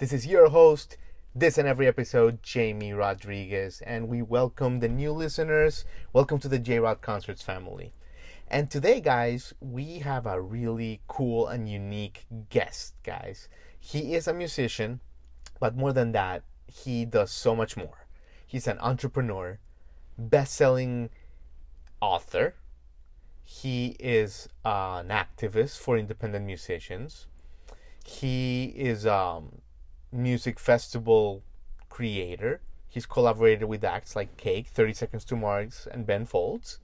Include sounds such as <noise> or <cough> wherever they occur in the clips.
This is your host, this and every episode, Jamie Rodriguez, and we welcome the new listeners. Welcome to the J Rod Concerts family. And today, guys, we have a really cool and unique guest, guys. He is a musician, but more than that, he does so much more. He's an entrepreneur, best selling author, he is uh, an activist for independent musicians. He is um, music festival creator. He's collaborated with acts like Cake, 30 Seconds to Mars, and Ben Folds.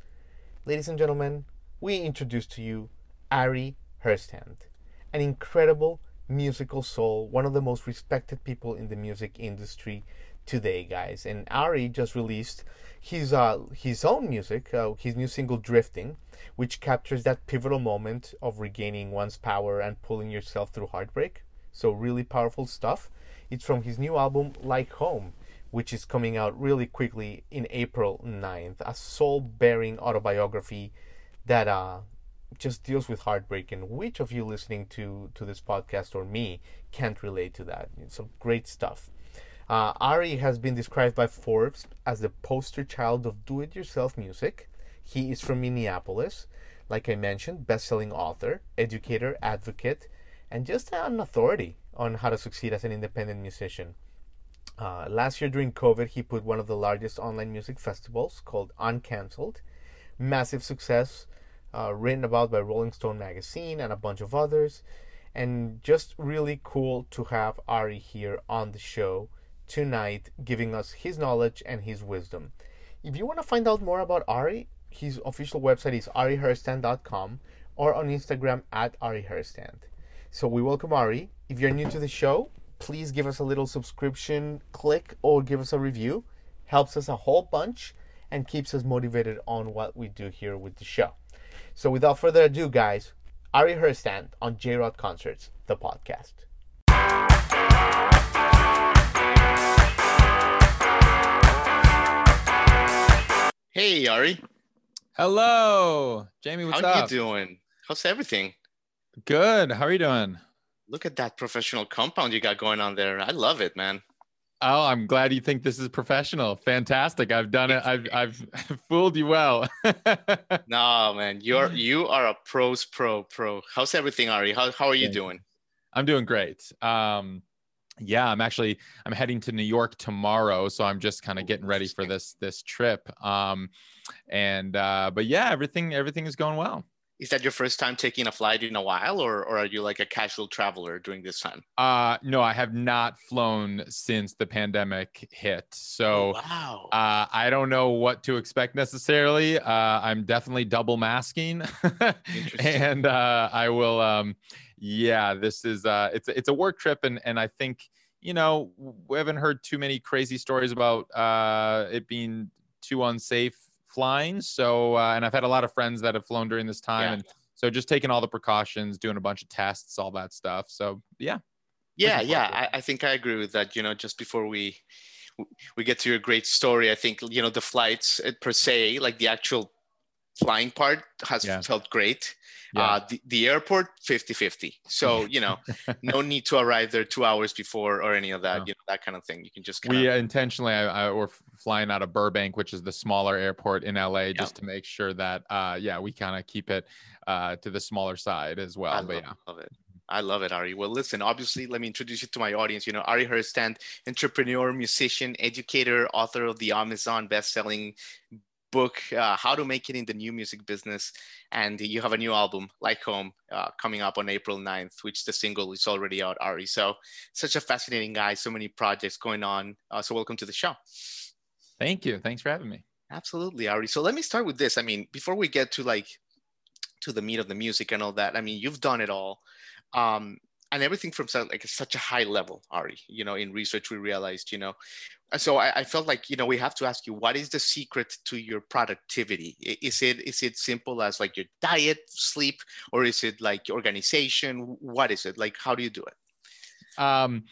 Ladies and gentlemen, we introduce to you Ari Herstand, an incredible musical soul, one of the most respected people in the music industry today, guys. And Ari just released his uh, his own music, uh, his new single "Drifting," which captures that pivotal moment of regaining one's power and pulling yourself through heartbreak. So really powerful stuff. It's from his new album "Like Home," which is coming out really quickly in April 9th. A soul-bearing autobiography that uh, just deals with heartbreak. And which of you listening to to this podcast or me can't relate to that? It's some great stuff. Uh, Ari has been described by Forbes as the poster child of do it yourself music. He is from Minneapolis, like I mentioned, best selling author, educator, advocate, and just an authority on how to succeed as an independent musician. Uh, last year during COVID, he put one of the largest online music festivals called Uncancelled. Massive success, uh, written about by Rolling Stone magazine and a bunch of others. And just really cool to have Ari here on the show tonight giving us his knowledge and his wisdom. If you want to find out more about Ari, his official website is ariherstand.com or on Instagram at ariherstand. So we welcome Ari. If you're new to the show, please give us a little subscription click or give us a review. Helps us a whole bunch and keeps us motivated on what we do here with the show. So without further ado, guys, Ari Herstand on J Rod Concerts, the podcast. Hey, Ari. Hello, Jamie. What's How up? How you doing? How's everything? Good. How are you doing? Look at that professional compound you got going on there. I love it, man. Oh, I'm glad you think this is professional. Fantastic. I've done it. I've I've <laughs> fooled you well. <laughs> no, man. You're you are a pros pro pro. How's everything, Ari? How how are you doing? I'm doing great. Um yeah i'm actually i'm heading to new york tomorrow so i'm just kind of getting ready for this this trip um and uh but yeah everything everything is going well is that your first time taking a flight in a while or, or are you like a casual traveler during this time? Uh no i have not flown since the pandemic hit. So oh, wow. uh i don't know what to expect necessarily. Uh i'm definitely double masking. <laughs> And uh i will um yeah this is uh it's it's a work trip and and i think you know we haven't heard too many crazy stories about uh it being too unsafe flying. So uh, and i've had a lot of friends that have flown during this time. Yeah. and so just taking all the precautions doing a bunch of tests all that stuff. So yeah. Yeah yeah. I, I think i agree with that. You know just before we we get to your great story i think you know the flights uh, per se like the actual flying part has yeah. felt great yeah. Uh, the, the airport 50 50 so <laughs> you know no need to arrive there two hours before or any of that no. you know that kind of thing you can just we of... intentionally I, I, were flying out of burbank which is the smaller airport in la yeah. just to make sure that uh, yeah we kind of keep it uh, to the smaller side as well I but love, yeah love it I love it, Ari. Well, listen, obviously, let me introduce you to my audience. You know, Ari Herstand, entrepreneur, musician, educator, author of the Amazon best-selling book, uh, How to Make It in the New Music Business. And you have a new album, Like Home, uh, coming up on April 9th, which the single is already out, Ari. So, such a fascinating guy, so many projects going on. Uh, so, welcome to the show. Thank you. Thanks for having me. Absolutely, Ari. So, let me start with this. I mean, before we get to like, to the meat of the music and all that, I mean, you've done it all. Um, and everything from like such a high level, Ari. You know, in research we realized, you know, so I, I, felt like you know we have to ask you what is the secret to your productivity? Is it is it simple as like your diet sleep or is it like organization? What is it? Like how do you do it? Um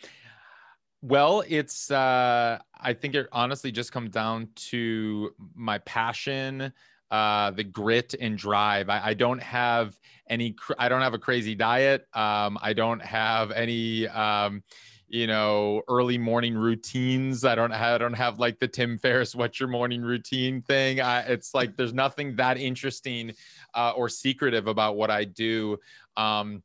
well it's uh i think it honestly just comes down to my passion uh, the grit and drive. I, I, don't have any. I don't have a crazy diet. Um, I don't have any. Um, you know early morning routines i don't i don't have like the tim ferriss what's your morning routine thing I, it's like there's nothing that interesting uh, or secretive about what i do um,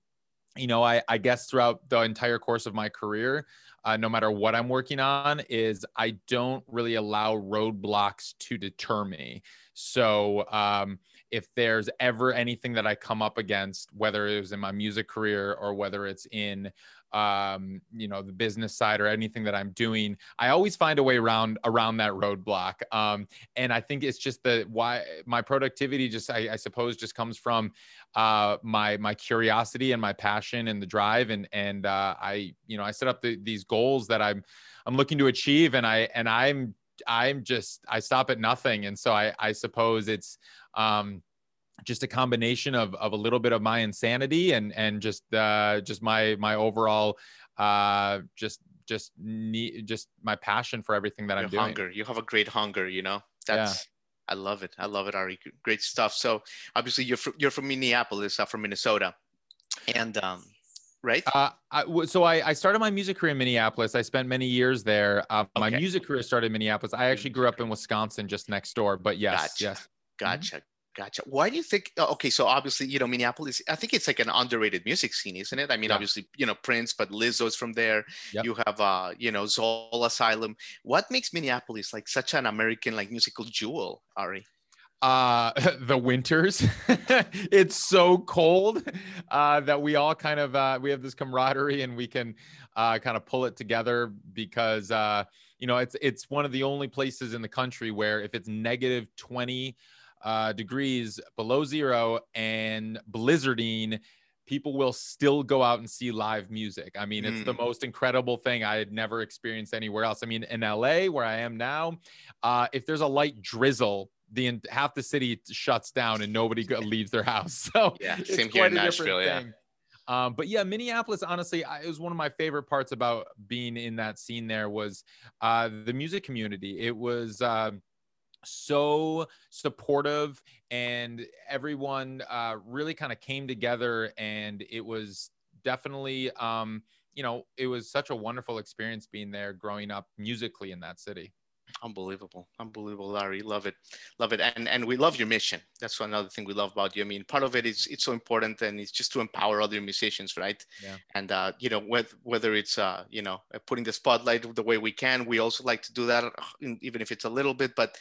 you know I, I guess throughout the entire course of my career uh, no matter what i'm working on is i don't really allow roadblocks to deter me so um, if there's ever anything that i come up against whether it was in my music career or whether it's in um, you know, the business side or anything that I'm doing, I always find a way around around that roadblock. Um, and I think it's just the why my productivity just I, I suppose just comes from uh, my my curiosity and my passion and the drive and and uh, I you know I set up the, these goals that I'm I'm looking to achieve and I and I'm I'm just I stop at nothing and so I I suppose it's um just a combination of, of a little bit of my insanity and and just uh, just my my overall uh, just just need just my passion for everything that Your I'm doing. Hunger. You have a great hunger. You know that's. Yeah. I love it. I love it, Ari. Great stuff. So obviously you're from, you're from Minneapolis, uh, from Minnesota, and um, right? Uh, I, so I, I, started my music career in Minneapolis. I spent many years there. Uh, okay. My music career started in Minneapolis. I actually grew up in Wisconsin, just next door. But yes, gotcha. yes. Gotcha. Mm-hmm. Gotcha. Why do you think? Oh, okay, so obviously, you know, Minneapolis. I think it's like an underrated music scene, isn't it? I mean, yeah. obviously, you know, Prince, but Lizzo's from there. Yep. You have, uh, you know, Soul Asylum. What makes Minneapolis like such an American like musical jewel, Ari? Uh <laughs> the winters <laughs> it's so cold uh that we all kind of uh we have this camaraderie and we can uh kind of pull it together because uh you know it's it's one of the only places in the country where if it's negative 20 uh, degrees below zero and blizzarding, people will still go out and see live music. I mean, it's mm. the most incredible thing I had never experienced anywhere else. I mean, in LA, where I am now, uh, if there's a light drizzle, the half the city shuts down and nobody leaves their house. <laughs> So yeah, same here in Nashville. Yeah. Um, but yeah, Minneapolis, honestly, I, it was one of my favorite parts about being in that scene there was uh, the music community. It was, uh, so supportive and everyone uh, really kind of came together and it was definitely um, you know it was such a wonderful experience being there growing up musically in that city unbelievable. Unbelievable Ari. Love it. Love it. And and we love your mission. That's another thing we love about you. I mean part of it is it's so important and it's just to empower other musicians right? Yeah. and uh you know whether whether it's uh you know putting the spotlight the way we can we also like to do that even if it's a little bit but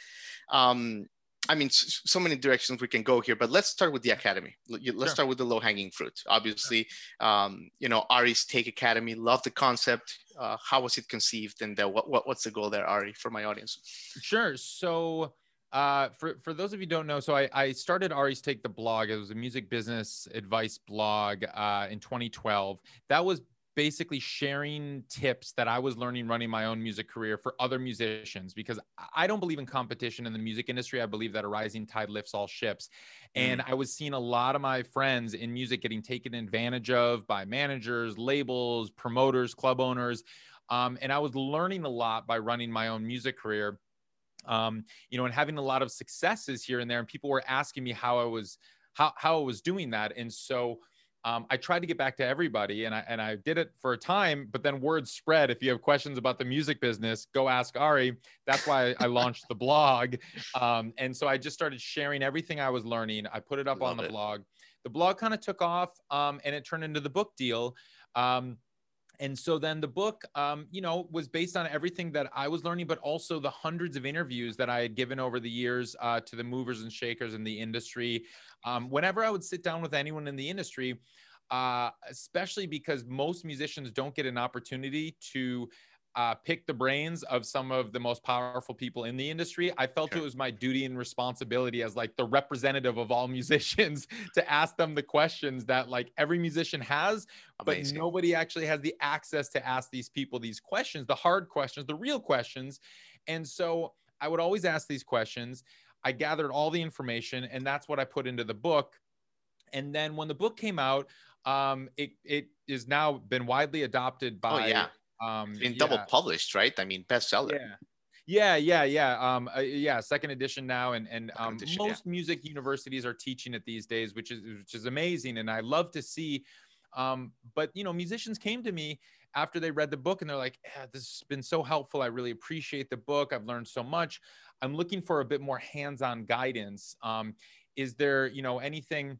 um, I mean, so many directions we can go here, but let's start with the academy. Let's sure. start with the low hanging fruit. Obviously, um, you know, Ari's Take Academy, love the concept. Uh, how was it conceived, and uh, what, what, what's the goal there, Ari, for my audience? Sure. So, uh, for for those of you don't know, so I, I started Ari's Take the blog. It was a music business advice blog uh, in 2012. That was basically sharing tips that I was learning running my own music career for other musicians because I don't believe in competition in the music industry. I believe that a rising tide lifts all ships. And mm. I was seeing a lot of my friends in music getting taken advantage of by managers, labels, promoters, club owners. Um, and I was learning a lot by running my own music career. Um, you know, and having a lot of successes here and there. And people were asking me how I was how how I was doing that. And so um, I tried to get back to everybody and I, and I did it for a time, but then word spread. If you have questions about the music business, go ask Ari. That's why I launched the blog. Um, and so I just started sharing everything I was learning. I put it up Love on the it. blog. The blog kind of took off um, and it turned into the book deal. Um, and so then the book, um, you know, was based on everything that I was learning, but also the hundreds of interviews that I had given over the years uh, to the movers and shakers in the industry. Um, whenever I would sit down with anyone in the industry, uh, especially because most musicians don't get an opportunity to uh, pick the brains of some of the most powerful people in the industry. I felt sure. it was my duty and responsibility as like the representative of all <laughs> musicians to ask them the questions that like every musician has, Amazing. but nobody actually has the access to ask these people these questions, the hard questions, the real questions. And so I would always ask these questions. I gathered all the information, and that's what I put into the book. And then when the book came out, um, it it is now been widely adopted oh, by. Oh, yeah. Um, it's been yeah. double published, right? I mean, bestseller. Yeah. Yeah, yeah, yeah. Um, uh, yeah, second edition now, and and um, edition, most yeah. music universities are teaching it these days, which is which is amazing, and I love to see. Um, but you know, musicians came to me after they read the book, and they're like, yeah, "This has been so helpful. I really appreciate the book. I've learned so much. I'm looking for a bit more hands-on guidance. Um, is there, you know, anything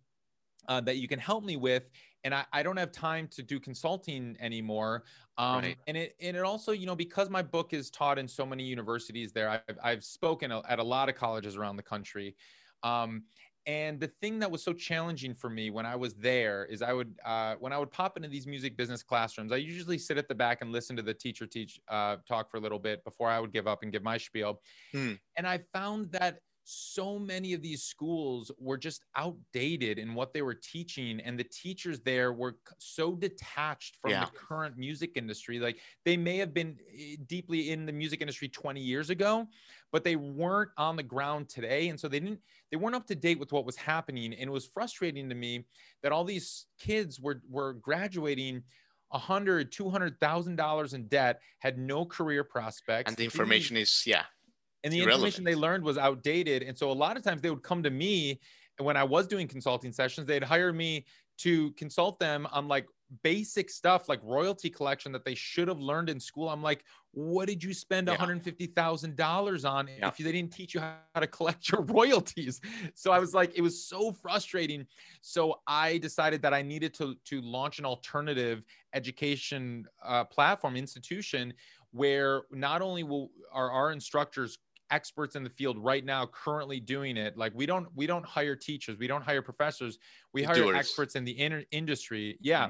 uh, that you can help me with?" And I, I, don't have time to do consulting anymore. Um, right. And it and it also, you know, because my book is taught in so many universities there, I've, I've spoken at a lot of colleges around the country. Um, and the thing that was so challenging for me when I was there is I would uh, when I would pop into these music business classrooms, I usually sit at the back and listen to the teacher teach uh, talk for a little bit before I would give up and give my spiel. Hmm. And I found that so many of these schools were just outdated in what they were teaching and the teachers there were so detached from yeah. the current music industry like they may have been eh, deeply in the music industry 20 years ago but they weren't on the ground today and so they didn't they weren't up to date with what was happening and it was frustrating to me that all these kids were were graduating a hundred, two hundred thousand dollars in debt, had no career prospects. And the information is yeah and the information they learned was outdated. And so a lot of times they would come to me and when I was doing consulting sessions, they'd hire me to consult them on like basic stuff like royalty collection that they should have learned in school. I'm like, what did you spend yeah. $150,000 on yeah. if they didn't teach you how to collect your <laughs> royalties? So I was like, it was so frustrating. So I decided that I needed to, to launch an alternative education uh, platform institution where not only will are our instructors experts in the field right now currently doing it. Like we don't we don't hire teachers. We don't hire professors. We hire Doers. experts in the in- industry. Yeah. Mm-hmm.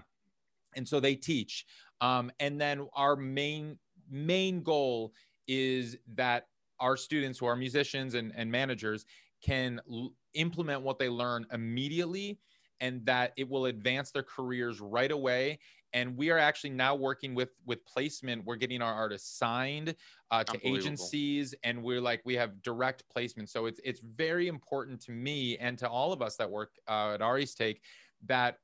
and so they teach. Um, and then our main main goal is that our students who are musicians and, and managers can l- implement what they learn immediately and that it will advance their careers right away and we are actually now working with with placement. We're getting our artists signed uh, to agencies and we're like we have direct placement. So it's it's very important to me and to all of us that work uh, at Ari's Take that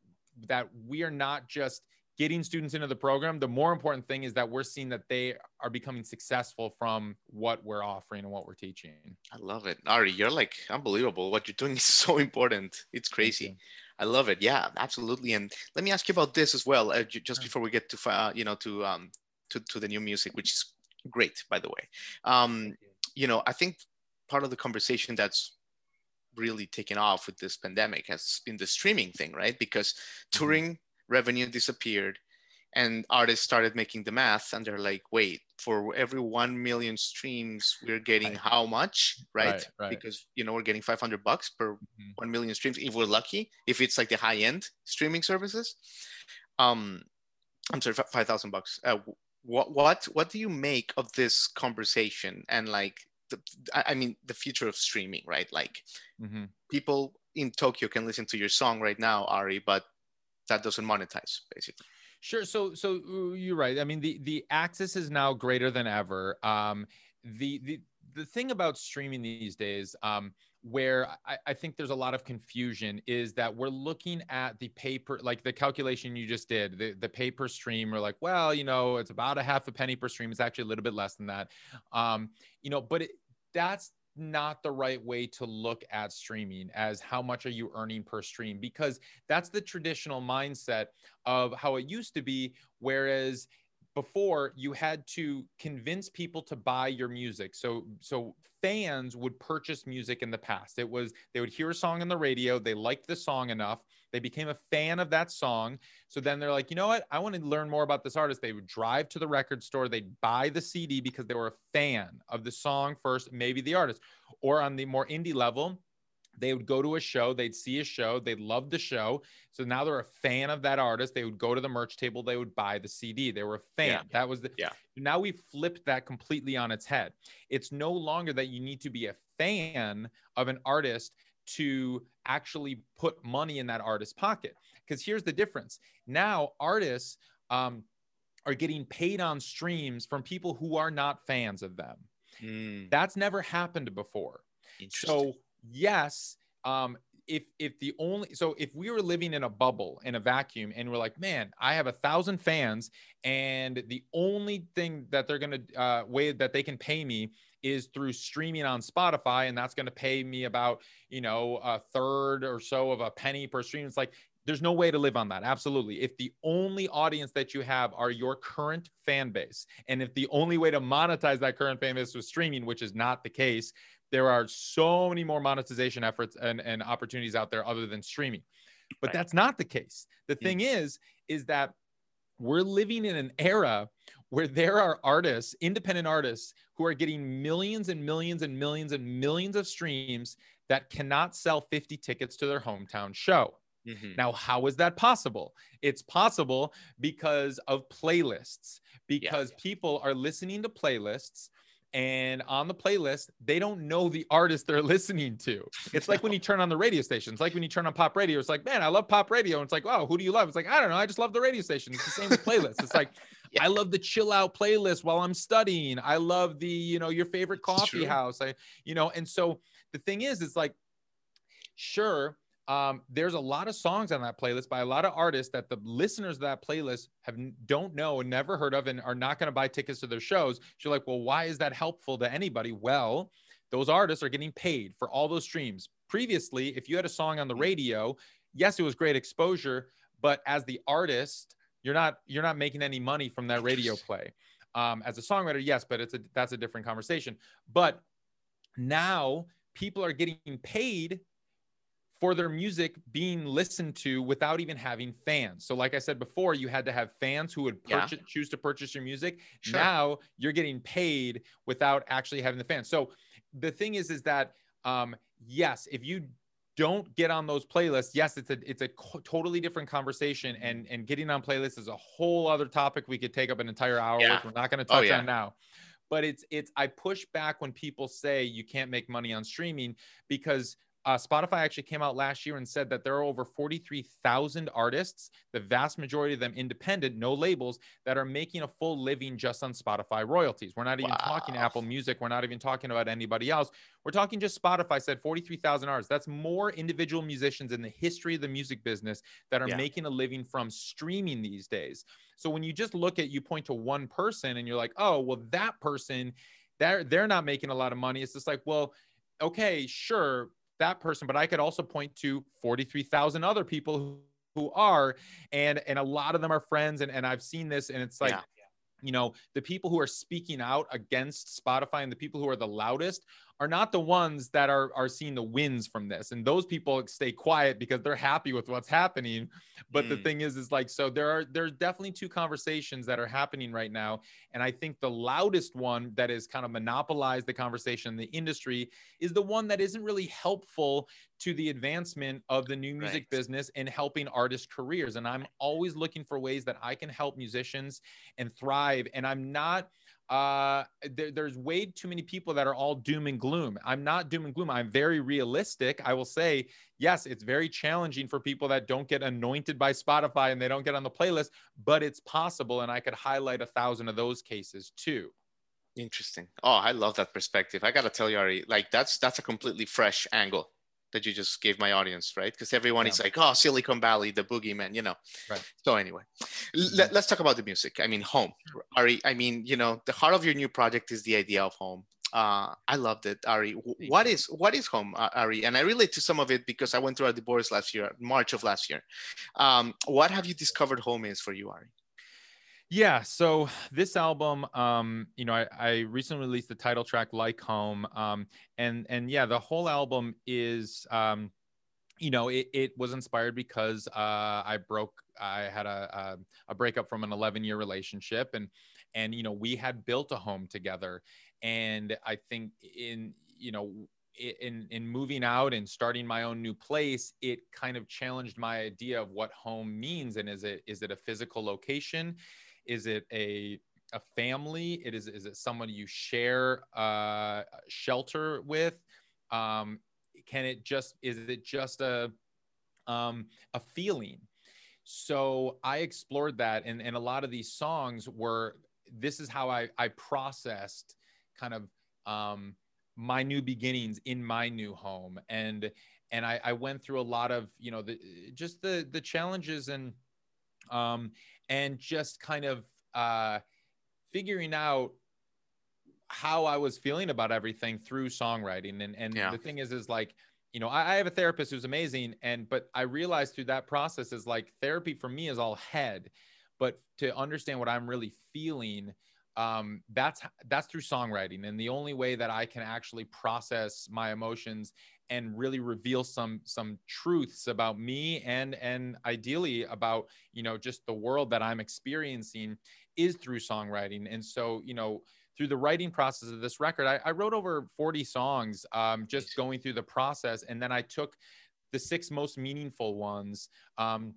that we are not just getting students into the program the more important thing is that we're seeing that they are becoming successful from what we're offering and what we're teaching i love it ari you're like unbelievable what you're doing is <laughs> so important it's crazy I love it. Yeah, absolutely. And let me ask you about this as well, uh, just before we get to uh, you know to um to, to the new music, which is great, by the way. Um, you know, I think part of the conversation that's really taken off with this pandemic has been the streaming thing, right? Because mm-hmm. touring. Revenue disappeared, and artists started making the math and they're like wait for every 1 million streams we're getting right. how much right? Right, right? because you know we're getting 500 bucks per mm-hmm. 1 million streams if we're lucky if it's like the high end streaming services um i'm sorry 5000 bucks uh, what what what do you make of this conversation and like the, i mean the future of streaming right like mm-hmm. people in tokyo can listen to your song right now ari but that doesn't monetize basically Sure. So, so you're right. I mean, the the access is now greater than ever. Um, the the the thing about streaming these days, um, where I, I, think there's a lot of confusion, is that we're looking at the paper, like the calculation you just did, the the pay per stream. We're like, well, you know, it's about a half a penny per stream. It's actually a little bit less than that. Um, you know, but it, that's not the right way to look at streaming as how much are you earning per stream because that's the traditional mindset of how it used to be whereas before you had to convince people to buy your music. So so fans would purchase music in the past. It was they would hear a song on the radio they liked the song enough they became a fan of that song. So then they're like you know what? I want to learn more about this artist. They would drive to the record store they'd buy the cd because they were a fan of the song first maybe the artist. Or on the more indie level they would go to a show, they'd see a show, they'd love the show. So now they're a fan of that artist. They would go to the merch table, they would buy the CD. They were a fan. Yeah. That was the yeah. Now we flipped that completely on its head. It's no longer that you need to be a fan of an artist to actually put money in that artist's pocket. Because here's the difference. Now artists um, are getting paid on streams from people who are not fans of them. Mm. That's never happened before. So yes, um, if if the only so if we were living in a bubble in a vacuum and we're like man i have a thousand fans and the only thing that they're gonna uh, way that they can pay me is through streaming on spotify and that's gonna pay me about you know a third or so of a penny per stream. It's like there's no way to live on that absolutely. If the only audience that you have are your current fan base and if the only way to monetize that current fan base was streaming which is not the case there are so many more monetization efforts and, and opportunities out there other than streaming. But right. that's not the case. The thing mm. is, is that we're living in an era where there are artists, independent artists, who are getting millions and millions and millions and millions of streams that cannot sell 50 tickets to their hometown show. Mm-hmm. Now, how is that possible? It's possible because of playlists, because yeah. people are listening to playlists and on the playlist they don't know the artist they're <laughs> listening to. It's like when you turn on the radio station it's like when you turn on pop radio it's like man i love pop radio. And it's like oh who do you love? It's like i don't know i just love the radio station it's the same with playlists. It's like <laughs> yeah. i love the chill out playlist while i'm studying. I love the you know your favorite coffee house. I you know and so the thing is it's like sure um, there's a lot of songs on that playlist by a lot of artists that the listeners of that playlist have don't know and never heard of and are not going to buy tickets to their shows. You're like, well, why is that helpful to anybody? Well, those artists are getting paid for all those streams. Previously, if you had a song on the mm. radio, yes, it was great exposure, but as the artist, you're not you're not making any money from that radio <laughs> play. Um, as a songwriter, yes, but it's a that's a different conversation. But now people are getting paid for their music being listened to without even having fans. So, like I said before, you had to have fans who would purchase, yeah. choose to purchase your music. Sure. Now you're getting paid without actually having the fans. So, the thing is, is that um, yes, if you don't get on those playlists, yes, it's a it's a co- totally different conversation, and and getting on playlists is a whole other topic we could take up an entire hour. Yeah. Which we're not going to oh, touch oh, yeah. on now but it's it's i push back when people say you can't make money on streaming because uh, Spotify actually came out last year and said that there are over 43,000 artists, the vast majority of them independent, no labels, that are making a full living just on Spotify royalties. We're not even wow. talking Apple Music. We're not even talking about anybody else. We're talking just Spotify said 43,000 artists. That's more individual musicians in the history of the music business that are yeah. making a living from streaming these days. So when you just look at, you point to one person and you're like, oh, well, that person, they're, they're not making a lot of money. It's just like, well, okay, sure that person, but I could also point to 43,000 other people who, who are, and, and a lot of them are friends. And, and I've seen this and it's like, yeah. You know, the people who are speaking out against Spotify and the people who are the loudest are not the ones that are are seeing the wins from this. And those people stay quiet because they're happy with what's happening. But mm. the thing is is like so there are there's definitely two conversations that are happening right now. And i think the loudest one that is kind of monopolized the conversation in the industry is the one that isn't really helpful to the advancement of the new music right. business and helping artist careers and i'm always looking for ways that i can help musicians and thrive and i'm not uh, there, there's way too many people that are all doom and gloom. I'm not doom and gloom. I'm very realistic. I will say, yes, it's very challenging for people that don't get anointed by Spotify and they don't get on the playlist, but it's possible. And I could highlight a thousand of those cases too. Interesting. Oh, I love that perspective. I gotta tell you, Ari, like that's that's a completely fresh angle that you just gave my audience, right? Because everyone yeah. is like, oh, Silicon Valley, the boogeyman, you know. Right. So anyway, let, us talk about the music. I mean, home. Ari, I mean, you know, the heart of your new project is the idea of home. Uh, I loved it, Ari. What is what is home, uh, Ari? And I relate to some of it because I went through a divorce last year, March of last year. Um, what have you discovered home is for you, Ari? Yeah, so <sighs> this album, um, you know, I, I recently released the title track "Like Home," um, and and yeah, the whole album is, um, you know, it, it was inspired because uh, I broke, I had a, a a breakup from an 11 year relationship, and and you know, we had built a home together, and I think in you know in in moving out and starting my own new place, it kind of challenged my idea of what home means. And is it is it a physical location? Is it a a family? It is is it someone you share uh, shelter with? Um, can it just is it just a um, a feeling? So I explored that, and and a lot of these songs were this is how I I processed kind of um, my new beginnings in my new home and and I, I went through a lot of you know the just the the challenges and um and just kind of uh figuring out how I was feeling about everything through songwriting. And and yeah. the thing is is like you know I, I have a therapist who's amazing and but I realized through that process is like therapy for me is all head. But to understand what I'm really feeling um, that's that's through songwriting. And the only way that i can actually process my emotions and really reveal some some truths about me and and ideally about you know just the world that i'm experiencing is through songwriting. And so you know through the writing process of this record i, I wrote over 40 songs um, just going through the process. And then i took the six most meaningful ones um,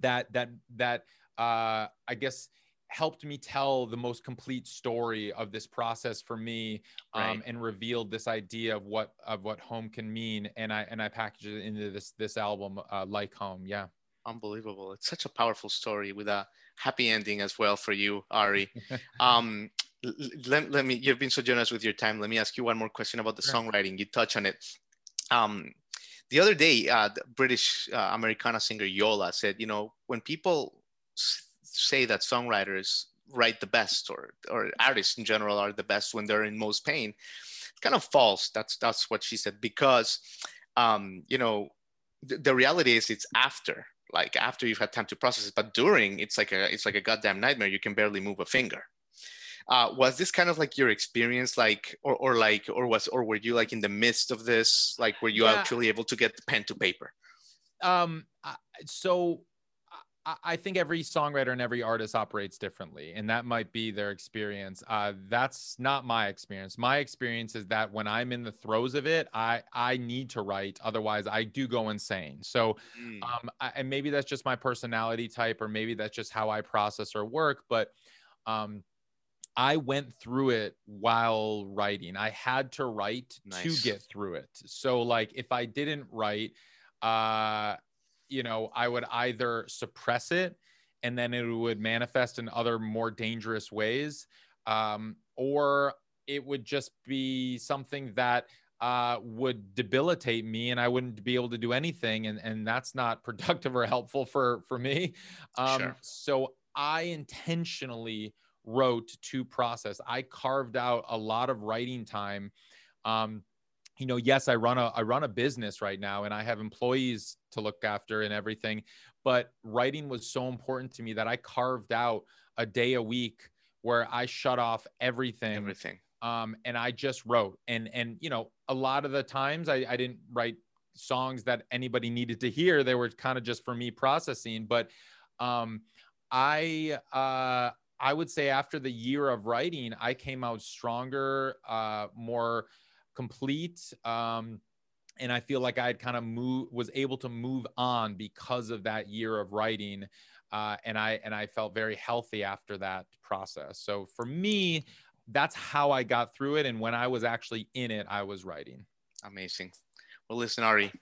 that that that uh, i guess helped me tell the most complete story of this process for me um, right. and revealed this idea of what of what home can mean and i and i packaged it into this this album uh, like home. Yeah. Unbelievable. It's such a powerful story with a happy ending as well for you ari. <laughs> Um let, let me you've been so generous with your time. Let me ask you one more question about the songwriting. You touch on it. Um the other day uh, the british uh, americana singer yola said you know when people say that songwriters write the best or or artists in general are the best when they're in most pain kind of false. That's that's what she said because um you know th- the reality is it's after like after you've had time to process it but during it's like a it's like a goddamn nightmare. You can barely move a finger. Uh, was this kind of like your experience like or, or like or was or were you like in the midst of this? Like were you yeah. actually able to get the pen to paper? Um so I think every songwriter and every artist operates differently, and that might be their experience. Uh, that's not my experience. My experience is that when I'm in the throes of it, I I need to write, otherwise I do go insane. So, mm. um, I, and maybe that's just my personality type, or maybe that's just how I process or work. But, um, I went through it while writing. I had to write nice. to get through it. So, like, if I didn't write, uh you know, I would either suppress it and then it would manifest in other more dangerous ways, um, or it would just be something that uh, would debilitate me and I wouldn't be able to do anything. And, and that's not <laughs> productive or helpful for, for me. Um, sure. So I intentionally wrote to process. I carved out a lot of writing time. Um, you know, yes, I run a I run a business right now and I have employees to look after and everything, but writing was so important to me that I carved out a day a week where I shut off everything. Everything. Um, and I just wrote. And and you know, a lot of the times I, I didn't write songs that anybody needed to hear. They were kind of just for me processing. But um I uh I would say after the year of writing, I came out stronger, uh, more complete. Um, and I feel like I had kind of move was able to move on because of that year of writing. Uh, and I and I felt very healthy after that process. So for me, that's how I got through it. And when I was actually in it, I was writing. Amazing. Well, listen, Ari,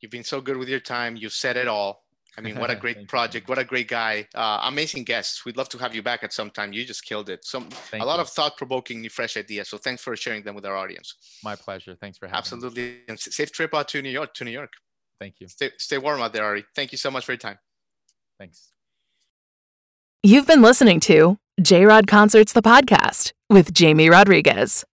you've been so good with your time. You've said it all. I mean, what a <laughs> great project! What a great guy! Uh, amazing guests. We'd love to have you back at some time. You just killed it. Some Thank a lot you. of thought-provoking, new fresh ideas. So thanks for sharing them with our audience. My pleasure. Thanks for having Absolutely. me. Absolutely. And safe trip out to New York. To New York. Thank you. Stay, stay warm out there, Ari. Thank you so much for your time. Thanks. You've been listening to J Rod Concerts, the podcast with Jamie Rodriguez.